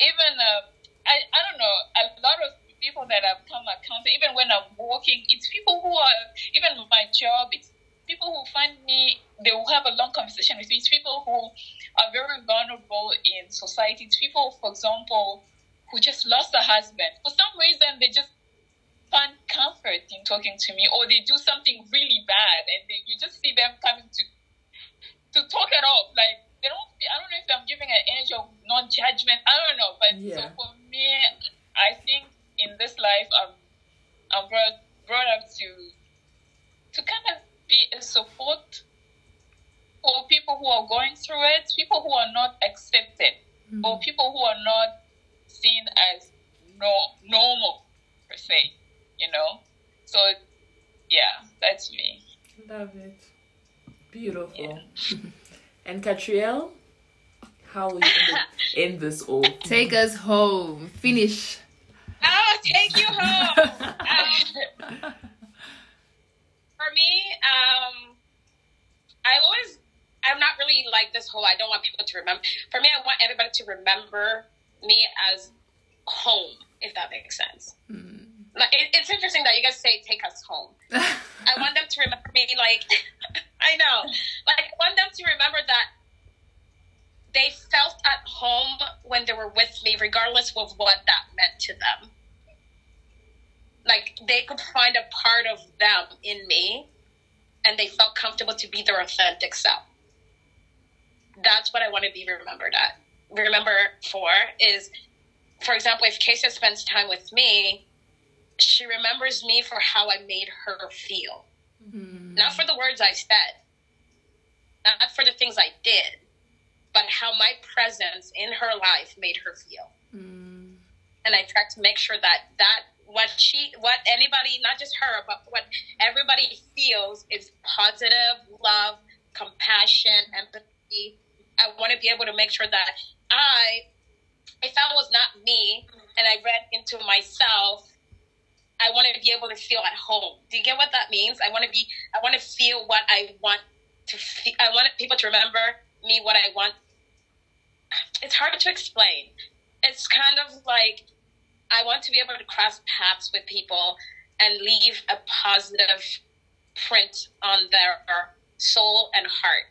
even uh, I I don't know a lot of people that have come account even when I'm walking, it's people who are even my job. It's people who find me. They will have a long conversation with me. It's people who are very vulnerable in society. It's people, for example, who just lost a husband. For some reason, they just find comfort in talking to me, or they do something really bad, and they, you just see them coming to to talk it off. Like they don't. I don't know if I'm giving an energy of non-judgment. I don't know, but so for me, I think in this life, I'm I'm brought brought up to to kind of be a support for people who are going through it, people who are not accepted, hmm. or people who are not seen as no normal per se. You know, so yeah, that's me. Love it. Beautiful. and Catriel, how will you end, this all? take us home finish I'll take you home. um, for me, um, I always, I'm not really like this whole, I don't want people to remember. For me, I want everybody to remember me as home, if that makes sense. Like, it, it's interesting that you guys say, take us home. I want them to remember me like, I know. Like, I want them to remember that they felt at home when they were with me, regardless of what that meant to them. Like, they could find a part of them in me, and they felt comfortable to be their authentic self. That's what I want to be remembered at. Remember for is, for example, if Kesia spends time with me, she remembers me for how I made her feel. Mm-hmm. Not for the words I said, not for the things I did, but how my presence in her life made her feel. Mm. And I tried to make sure that that what she, what anybody, not just her, but what everybody feels is positive love, compassion, empathy. I want to be able to make sure that I, if that was not me, and I read into myself I want to be able to feel at home. Do you get what that means? I want to be. I want to feel what I want to. Feel, I want people to remember me what I want. It's hard to explain. It's kind of like I want to be able to cross paths with people and leave a positive print on their soul and heart.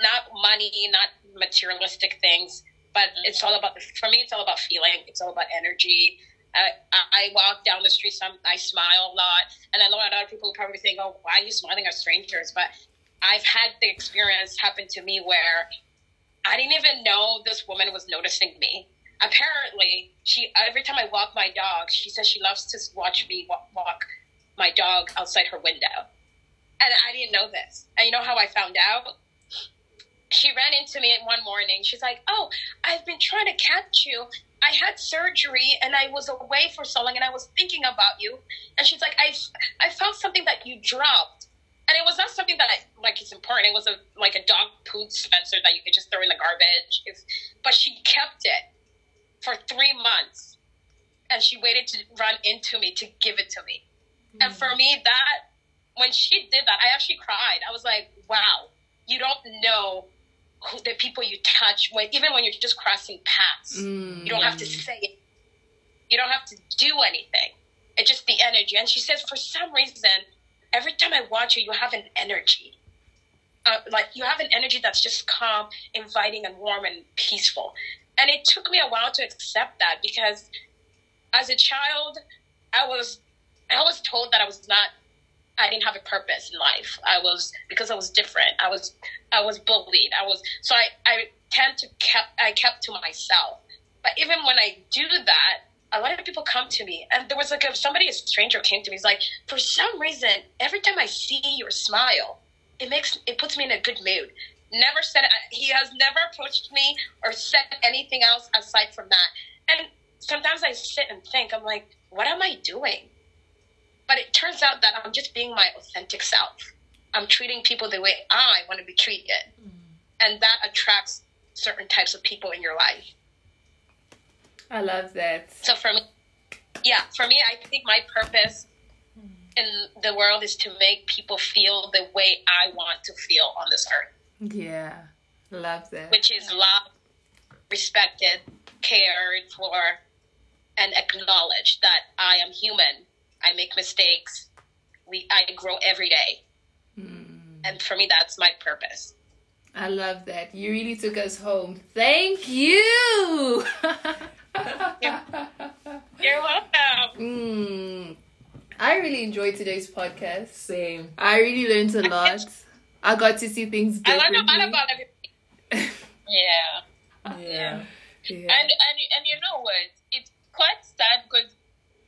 Not money, not materialistic things, but it's all about the, for me. It's all about feeling. It's all about energy. I, I walk down the street, some I smile a lot, and I know a lot of people probably think, "Oh, why are you smiling at strangers?" But I've had the experience happen to me where I didn't even know this woman was noticing me. Apparently, she every time I walk my dog, she says she loves to watch me walk, walk my dog outside her window, and I didn't know this. And you know how I found out? She ran into me one morning. She's like, "Oh, I've been trying to catch you I had surgery and I was away for so long and I was thinking about you. And she's like, I, I found something that you dropped. And it was not something that like it's important. It was a like a dog food dispenser that you could just throw in the garbage. If, but she kept it for three months, and she waited to run into me to give it to me. Mm-hmm. And for mm. me, that when she did that, I actually cried. I was like, "Wow, you don't know the people you touch when even when you're just crossing paths. Mm. You don't have to mm. say it. You don't have to do anything. It's just the energy. And she says, for some reason, every time I watch you, you have an energy. Uh, like you have an energy that's just calm, inviting, and warm and peaceful. And it took me a while to accept that because as a child, I was I was told that I was not I didn't have a purpose in life. I was because I was different. I was I was bullied. I was so I I tend to kept I kept to myself. But even when I do that, a lot of people come to me, and there was like a, somebody, a stranger, came to me. He's like, for some reason, every time I see your smile, it makes it puts me in a good mood. Never said he has never approached me or said anything else aside from that. And sometimes I sit and think, I'm like, what am I doing? But it turns out that I'm just being my authentic self. I'm treating people the way I want to be treated. Mm. And that attracts certain types of people in your life. I love that. So for me, yeah, for me, I think my purpose mm. in the world is to make people feel the way I want to feel on this earth. Yeah, love that. Which is loved, respected, cared for, and acknowledged that I am human I make mistakes. We I grow every day. Mm. And for me that's my purpose. I love that. You really took us home. Thank you. You're welcome. Mm. I really enjoyed today's podcast. Same. I really learned a lot. I got to see things differently. I learned a lot about everything. yeah. Yeah. Yeah. And and and you know what? It's quite sad because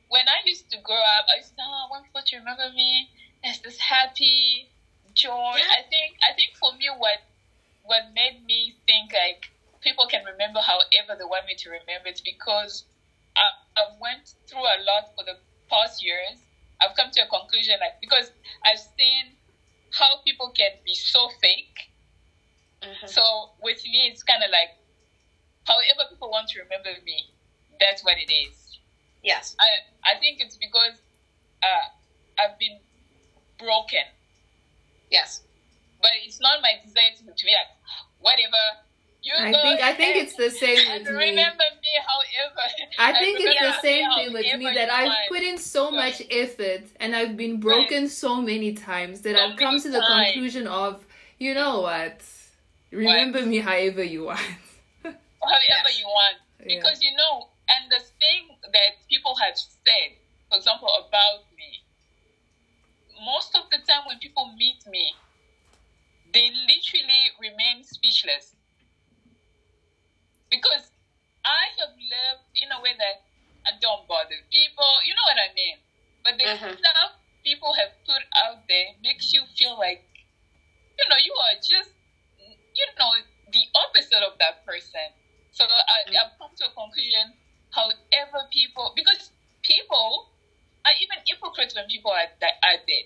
when I used to grow up, I used to, oh, I want people to remember me as this happy, joy. Yeah. I think I think for me, what what made me think like people can remember however they want me to remember it because I, I went through a lot for the past years. I've come to a conclusion like because I've seen how people can be so fake. Mm-hmm. So with me, it's kind of like however people want to remember me, that's what it is. Yes. I I think it's because uh, I've been broken. Yes. But it's not my desire to, be like whatever. You I think I think it's the same with me. Remember me, however. I think it's the same thing with me that I've want. put in so much effort and I've been broken right. so many times that so I've come to the times. conclusion of, you know what? Remember what? me however you want. however you want. Because yeah. you know, and the thing that people have said, for example, about me, most of the time when people meet me, they literally remain speechless. Because I have lived in a way that I don't bother people, you know what I mean? But the mm-hmm. stuff people have put out there makes you feel like, you know, you are just, you know, the opposite of that person. So I, I've come to a conclusion However, people, because people are even hypocrites when people are, are dead.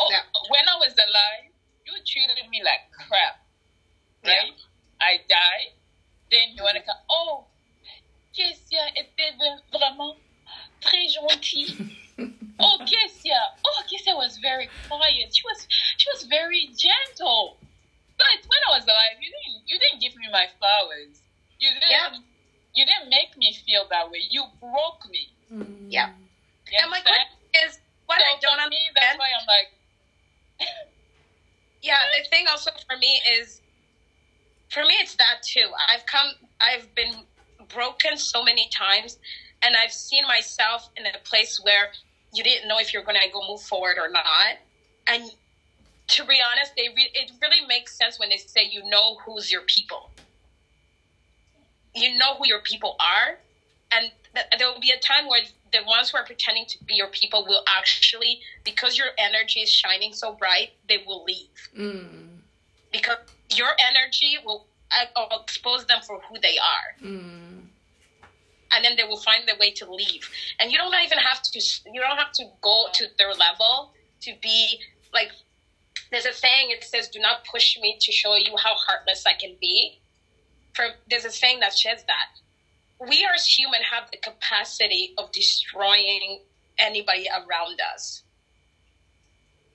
Oh, yeah. When I was alive, you treated me like crap, right? Yeah. I die, then you want to mm-hmm. come, oh, Kesia était vraiment très gentille. oh, Kesia, oh, Kesia was very quiet. She was, she was very gentle. But when I was alive, you didn't, you didn't give me my flowers. You didn't. Yeah you didn't make me feel that way. You broke me. Mm. Yeah. You and my question is, what so I don't understand. Me, that's why I'm like. yeah, the thing also for me is, for me it's that too i've come i've been broken so many times and i've seen myself in a place where you didn't know if you're going to go move forward or not and to be honest they re- it really makes sense when they say you know who's your people you know who your people are. And th- there will be a time where the ones who are pretending to be your people will actually because your energy is shining so bright they will leave. Mm. because your energy will uh, expose them for who they are. Mm. and then they will find their way to leave. And you don't even have to you don't have to go to their level to be like there's a saying it says do not push me to show you how heartless i can be for there's a saying that says that we as human have the capacity of destroying anybody around us.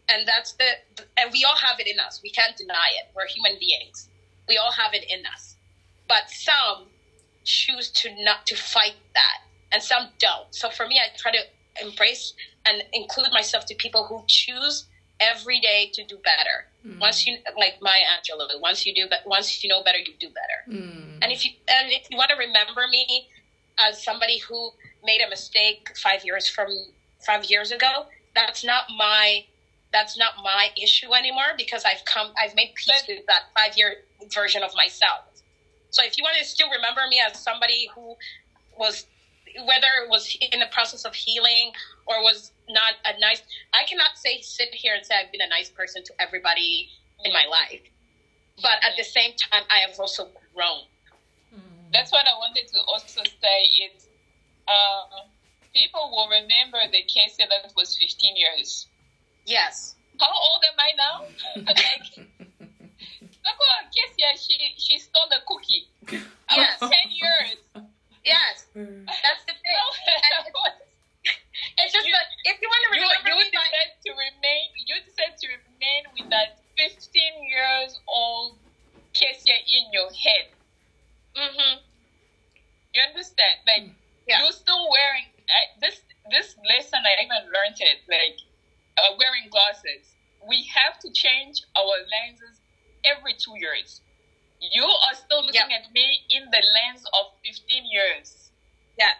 And that's the and we all have it in us. We can't deny it. We're human beings. We all have it in us. But some choose to not to fight that. And some don't. So for me i try to embrace and include myself to people who choose every day to do better once you like Maya Angelou once you do but once you know better you do better Mm. and if you and if you want to remember me as somebody who made a mistake five years from five years ago, that's not my that's not my issue anymore because I've come I've made peace with that five year version of myself. So if you want to still remember me as somebody who was whether it was in the process of healing or was not a nice I cannot say sit here and say I've been a nice person to everybody in my life. But at the same time I have also grown. That's what I wanted to also say. It's uh, people will remember the case that was 15 years. Yes. How old am I now? like, look at Kesia, she she stole a cookie. Yes. 10 years. Yes. Mm. That's the thing. And it's, it's just You- that if you want to you, remember you me by decide to remain. You decide to remain with that 15 years old Kesia in your head. hmm You understand? Like Yeah. you're still wearing I, this. This lesson I even learned it. Like uh, wearing glasses. We have to change our lenses every two years. You are still looking Yeah. at me in the lens of 15 years. Yeah.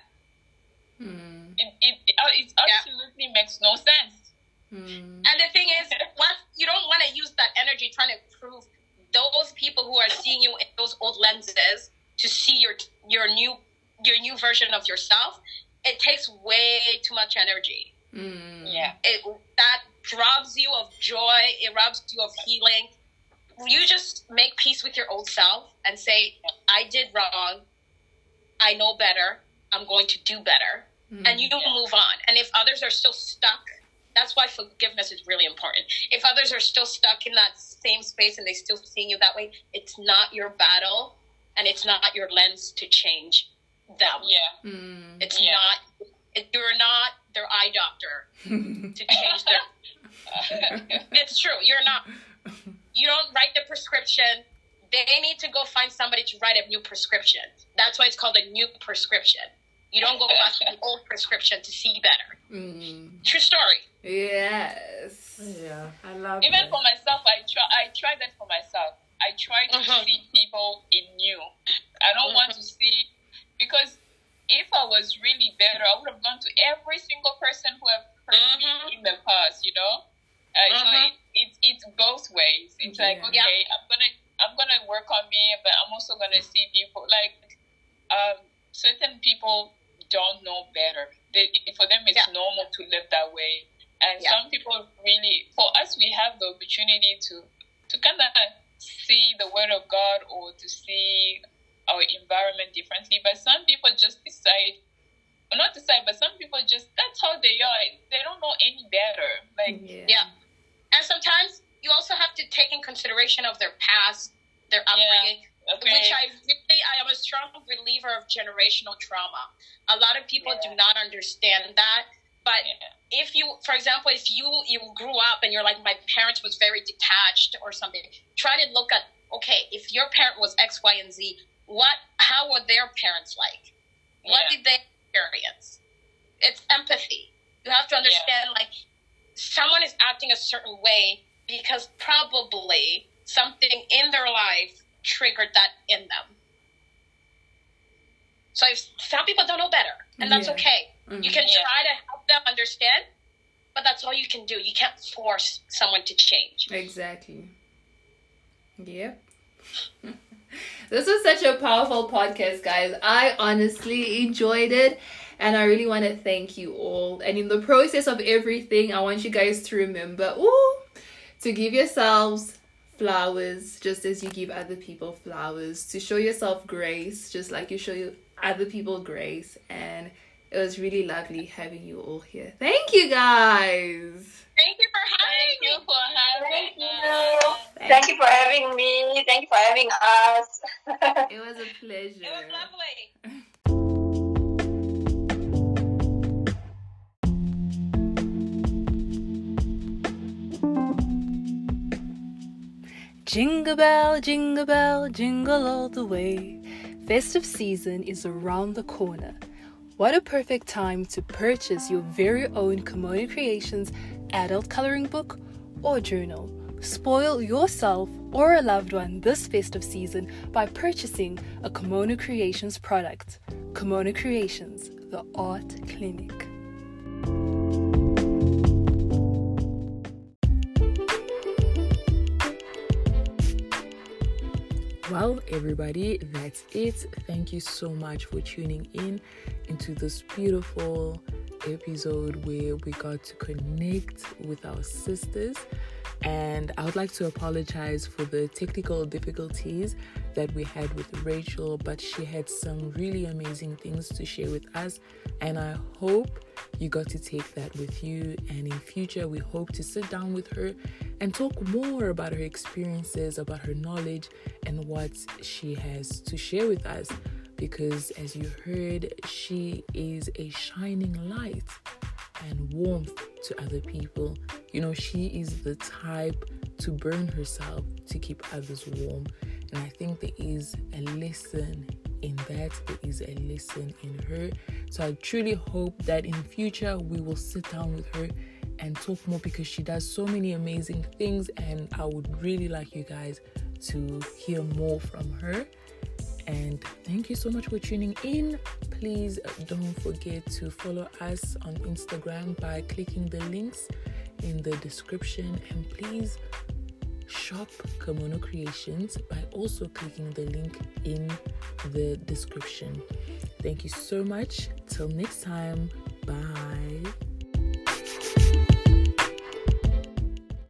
Mm. It it, it, uh, it absolutely makes no sense. Mm. And the thing is, once you don't want to use that energy trying to prove those people who are seeing you in those old lenses to see your your new your new version of yourself. It takes way too much energy. Mm. Yeah. It that robs you of joy. It robs you of healing. You just make peace with your old self and say, "I did wrong. I know better. I'm going to do better." Mm. and you move on. And if others are still stuck, that's why forgiveness is really important. If others are still stuck in that same space and they still seeing you that way, it's not your battle and it's not your lens to change them. Yeah. Mm. It's Yeah. not. It, you're not their eye doctor to change their. it's true. You're not. You don't write the prescription. They need to go find somebody to write a new prescription. That's why it's called a new prescription. You don't go back to the old prescription to see better. Mm. True story. Yes. Yeah, I love Even that. for myself, I try. I try that for myself. I try to Mhm. see people in you. I don't want to see because if I was really better, I would have gone to every single person who have hurt Mhm. me in the past. You know, uh, so Mhm. it, it's it's both ways. It's like Yeah. okay, I'm gonna I'm gonna work on me, but I'm also gonna see people like um, certain people don't know better. They, for them, it's Yeah. normal to live that way. And Yeah. some people really, for us, we have the opportunity to to kind of see the word of God or to see our environment differently. But some people just decide, or not decide, but some people just that's how they are. They don't know any better. Like Yeah. Yeah. And sometimes you also have to take in consideration of their past, their upbringing, okay, which I really, I am a strong believer of generational trauma. A lot of people do not understand that. But Yeah. if you, for example, if you you grew up and you're like, my parents was very detached or something, try to look at, okay, if your parent was X, Y, and Z, what, how were their parents like? What Yeah. did they experience? It's empathy. You have to understand, like, someone is acting a certain way because probably something in their life triggered that in them. So if some people don't know better, and that's Yeah. okay. Mhm. You can Yeah. try to help them understand, but that's all you can do. You can't force someone to change. Exactly. Yep. this was such a powerful podcast, guys. I honestly enjoyed it. And I really want to thank you all. And in the process of everything, I want you guys to remember, ooh, to give yourselves flowers just as you give other people flowers, to show yourself grace just like you show other people grace. And it was really lovely having you all here. Thank you guys. Thank you for having Thank you me. for having Thank you. us. Thank you for having me. Thank you for having us. It was a pleasure. It was lovely. Jingle bell, jingle bell, jingle all the way. Festive season is around the corner. What a perfect time to purchase your very own Kimono Creations adult coloring book or journal. Spoil yourself or a loved one this festive season by purchasing a Kimono Creations product. Kimono Creations, the art clinic. Well, everybody, that's it. Thank you so much for tuning in into this beautiful episode where we got to connect with our sisters. And I would like to apologize for the technical difficulties that we had with Rachel, but she had some really amazing things to share with us. And I hope you got to take that with you. And in future, we hope to sit down with her and talk more about her experiences, about her knowledge, and what she has to share with us. Because as you heard, she is a shining light and warmth to other people. You know, she is the type to burn herself to keep others warm. And I think there is a lesson in that. There is a lesson in her. So I truly hope that in future we will sit down with her and talk more because she does so many amazing things and I would really like you guys to hear more from her. And thank you so much for tuning in. Please don't forget to follow us on Instagram by clicking the links in the description. And please shop Kimono Creations by also clicking the link in the description. Thank you so much. Till next time. Bye.